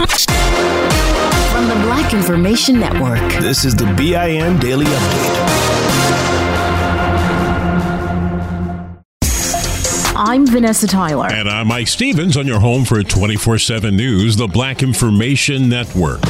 From the Black Information Network, this is the BIN Daily Update. I'm Vanessa Tyler. And I'm Mike Stevens on your home for 24 7 News, the Black Information Network.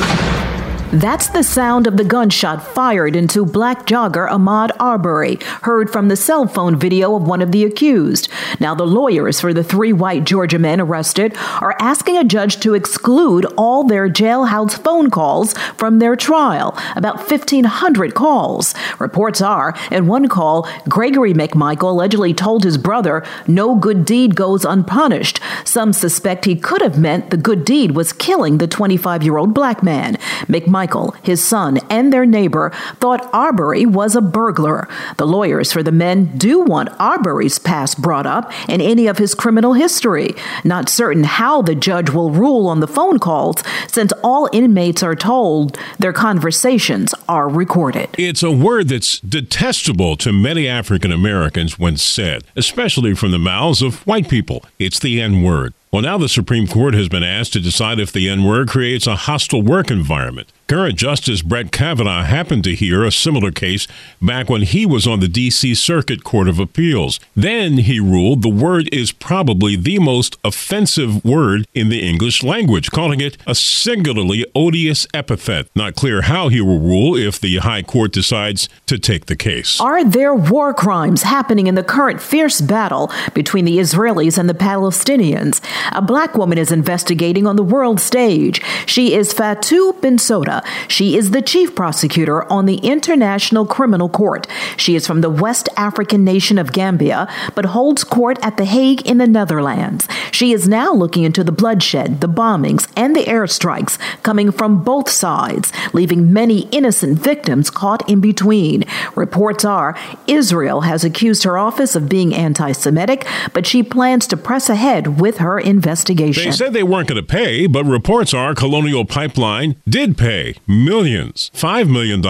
That's the sound of the gunshot fired into black jogger Ahmaud Arbery, heard from the cell phone video of one of the accused. Now, the lawyers for the three white Georgia men arrested are asking a judge to exclude all their jailhouse phone calls from their trial, about 1,500 calls. Reports are, in one call, Gregory McMichael allegedly told his brother, No good deed goes unpunished. Some suspect he could have meant the good deed was killing the 25 year old black man. McMichael Michael, his son, and their neighbor thought Arbery was a burglar. The lawyers for the men do want Arbery's past brought up and any of his criminal history. Not certain how the judge will rule on the phone calls, since all inmates are told their conversations are recorded. It's a word that's detestable to many African Americans when said, especially from the mouths of white people. It's the N word. Well, now the Supreme Court has been asked to decide if the N word creates a hostile work environment. Current Justice Brett Kavanaugh happened to hear a similar case back when he was on the D.C. Circuit Court of Appeals. Then he ruled the word is probably the most offensive word in the English language, calling it a singularly odious epithet. Not clear how he will rule if the High Court decides to take the case. Are there war crimes happening in the current fierce battle between the Israelis and the Palestinians? A black woman is investigating on the world stage. She is Fatou Bensouda she is the chief prosecutor on the International Criminal Court. She is from the West African nation of Gambia, but holds court at The Hague in the Netherlands. She is now looking into the bloodshed, the bombings, and the airstrikes coming from both sides, leaving many innocent victims caught in between. Reports are Israel has accused her office of being anti Semitic, but she plans to press ahead with her investigation. They said they weren't going to pay, but reports are Colonial Pipeline did pay millions, $5 million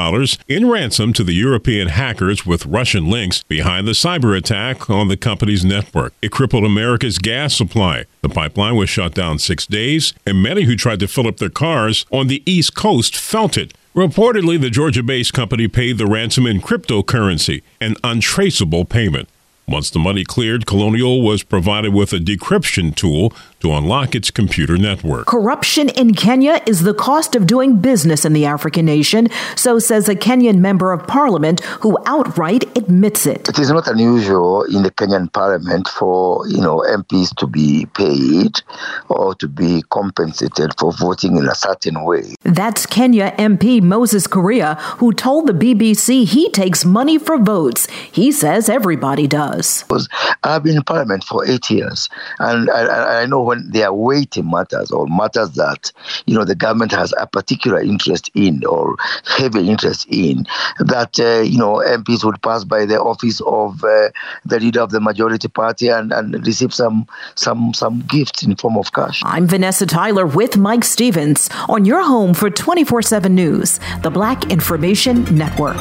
in ransom to the European hackers with Russian links behind the cyber attack on the company's network. It crippled America's gas supply. The pipeline was shut down six days, and many who tried to fill up their cars on the East Coast felt it. Reportedly, the Georgia based company paid the ransom in cryptocurrency, an untraceable payment. Once the money cleared, Colonial was provided with a decryption tool to unlock its computer network. Corruption in Kenya is the cost of doing business in the African nation, so says a Kenyan member of parliament who outright admits it. It is not unusual in the Kenyan parliament for, you know, MPs to be paid or to be compensated for voting in a certain way. That's Kenya MP Moses Kuria, who told the BBC he takes money for votes. He says everybody does. I've been in parliament for eight years, and I, I know when there are weighty matters or matters that you know the government has a particular interest in or heavy interest in, that uh, you know MPs would pass by the office of uh, the leader of the majority party and, and receive some some some gifts in form of cash. I'm Vanessa Tyler with Mike Stevens on your home for 24/7 News, the Black Information Network.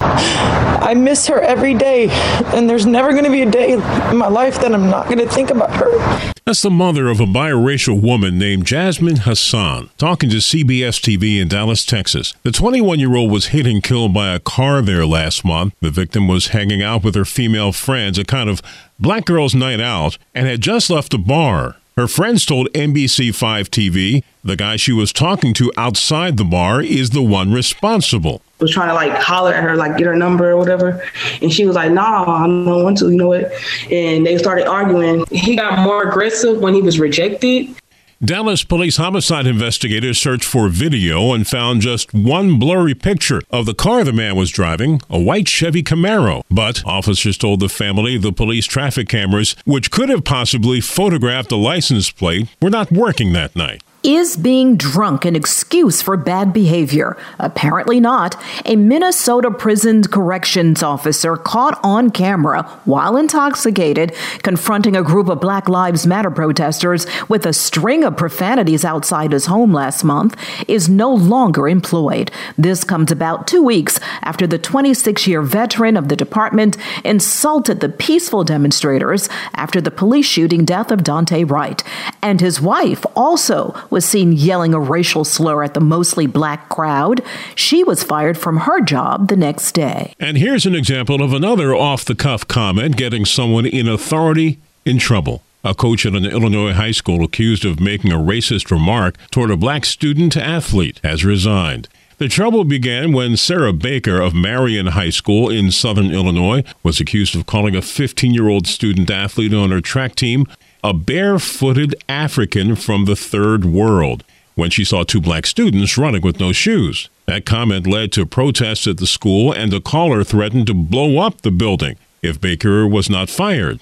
I miss her every day, and there's never going to be a day in my life that I'm not going to think about her. That's the mother of a biracial woman named Jasmine Hassan talking to CBS TV in Dallas, Texas. The 21 year old was hit and killed by a car there last month. The victim was hanging out with her female friends, a kind of black girls' night out, and had just left a bar. Her friends told NBC5 TV the guy she was talking to outside the bar is the one responsible. Was trying to like holler at her, like get her number or whatever, and she was like, "Nah, I don't want to," you know what? And they started arguing. He got more aggressive when he was rejected. Dallas police homicide investigators searched for video and found just one blurry picture of the car the man was driving, a white Chevy Camaro. But officers told the family the police traffic cameras, which could have possibly photographed the license plate, were not working that night. Is being drunk an excuse for bad behavior? Apparently not. A Minnesota prison corrections officer caught on camera while intoxicated confronting a group of Black Lives Matter protesters with a string of profanities outside his home last month is no longer employed. This comes about two weeks after the 26 year veteran of the department insulted the peaceful demonstrators after the police shooting death of Daunte Wright. And his wife also was seen yelling a racial slur at the mostly black crowd. She was fired from her job the next day. And here's an example of another off the cuff comment getting someone in authority in trouble. A coach at an Illinois high school accused of making a racist remark toward a black student athlete has resigned. The trouble began when Sarah Baker of Marion High School in southern Illinois was accused of calling a 15 year old student athlete on her track team a barefooted African from the third world when she saw two black students running with no shoes. That comment led to protests at the school, and the caller threatened to blow up the building if Baker was not fired.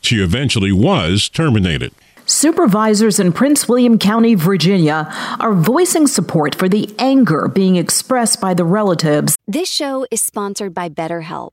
She eventually was terminated. Supervisors in Prince William County, Virginia, are voicing support for the anger being expressed by the relatives. This show is sponsored by BetterHelp.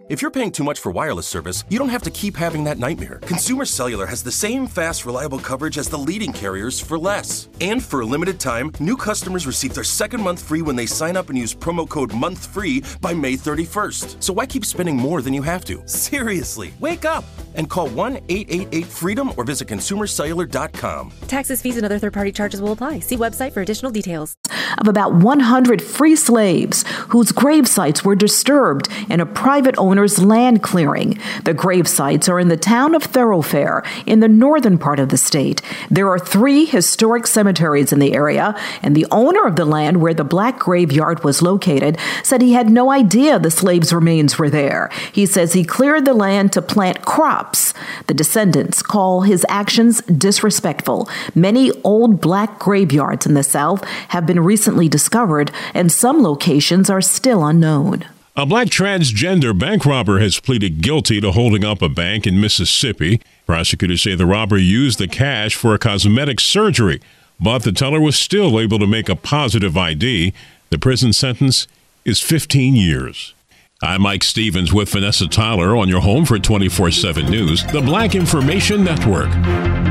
If you're paying too much for wireless service, you don't have to keep having that nightmare. Consumer Cellular has the same fast, reliable coverage as the leading carriers for less. And for a limited time, new customers receive their second month free when they sign up and use promo code MONTHFREE by May 31st. So why keep spending more than you have to? Seriously, wake up and call 1 888 freedom or visit consumercellular.com. Taxes, fees, and other third party charges will apply. See website for additional details. Of about 100 free slaves whose grave sites were disturbed in a private owner owner's land clearing. The grave sites are in the town of Thoroughfare in the northern part of the state. There are three historic cemeteries in the area, and the owner of the land where the black graveyard was located said he had no idea the slaves' remains were there. He says he cleared the land to plant crops. The descendants call his actions disrespectful. Many old black graveyards in the South have been recently discovered, and some locations are still unknown. A black transgender bank robber has pleaded guilty to holding up a bank in Mississippi. Prosecutors say the robber used the cash for a cosmetic surgery, but the teller was still able to make a positive ID. The prison sentence is 15 years. I'm Mike Stevens with Vanessa Tyler on your home for 24 7 News, the Black Information Network.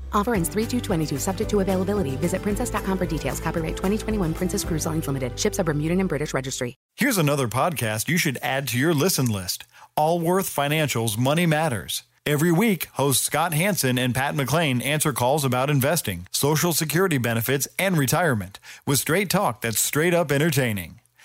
Offer ends 3 22 subject to availability. Visit princess.com for details. Copyright 2021 Princess Cruise Lines Limited. Ships are Bermudan and British Registry. Here's another podcast you should add to your listen list Allworth Financial's Money Matters. Every week, hosts Scott Hanson and Pat McLean answer calls about investing, Social Security benefits, and retirement with straight talk that's straight up entertaining.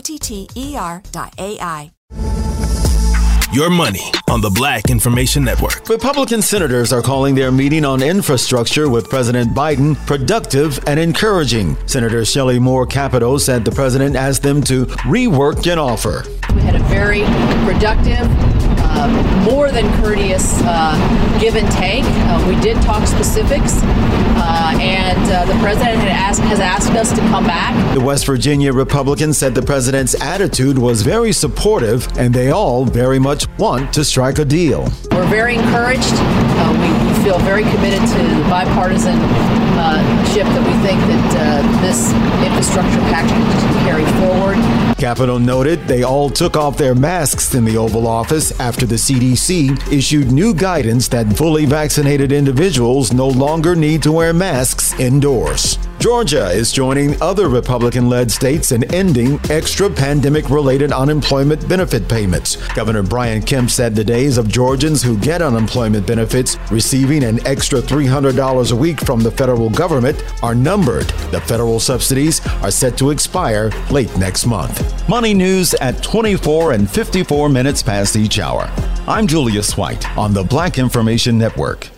T T E R dot AI. Your money on the Black Information Network. Republican senators are calling their meeting on infrastructure with President Biden productive and encouraging. Senator Shelley Moore Capito said the president asked them to rework an offer. We had a very productive, uh, more than courteous uh, give and take. Uh, we did talk specifics, uh, and uh, the president asked, has asked us to come back. The West Virginia Republicans said the president's attitude was very supportive, and they all very much want to strike a deal. We're very encouraged. we, we feel very committed to the bipartisan ship that we think that this infrastructure package can carry forward. Capito noted they all took off their masks in the Oval Office after the CDC issued new guidance that fully vaccinated individuals no longer need to wear masks indoors. Georgia is joining other Republican led states in ending extra pandemic related unemployment benefit payments. Governor Brian Kemp said the days of Georgians who get unemployment benefits receiving an extra $300 a week from the federal government are numbered. The federal subsidies are set to expire late next month. Money news at 24 and 54 minutes past each hour. I'm Julius White on the Black Information Network.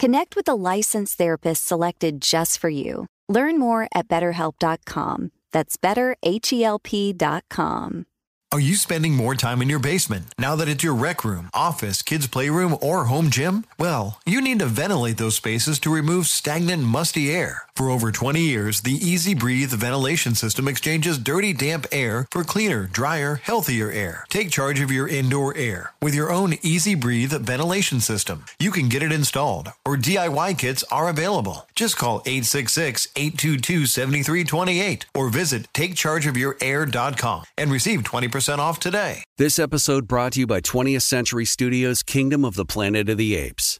Connect with a licensed therapist selected just for you. Learn more at betterhelp.com. That's betterhelp.com. Are you spending more time in your basement now that it's your rec room, office, kids' playroom, or home gym? Well, you need to ventilate those spaces to remove stagnant, musty air. For over 20 years, the Easy Breathe ventilation system exchanges dirty, damp air for cleaner, drier, healthier air. Take charge of your indoor air with your own Easy Breathe ventilation system. You can get it installed, or DIY kits are available. Just call 866 822 7328 or visit takechargeofyourair.com and receive 20% off today. This episode brought to you by 20th Century Studios' Kingdom of the Planet of the Apes.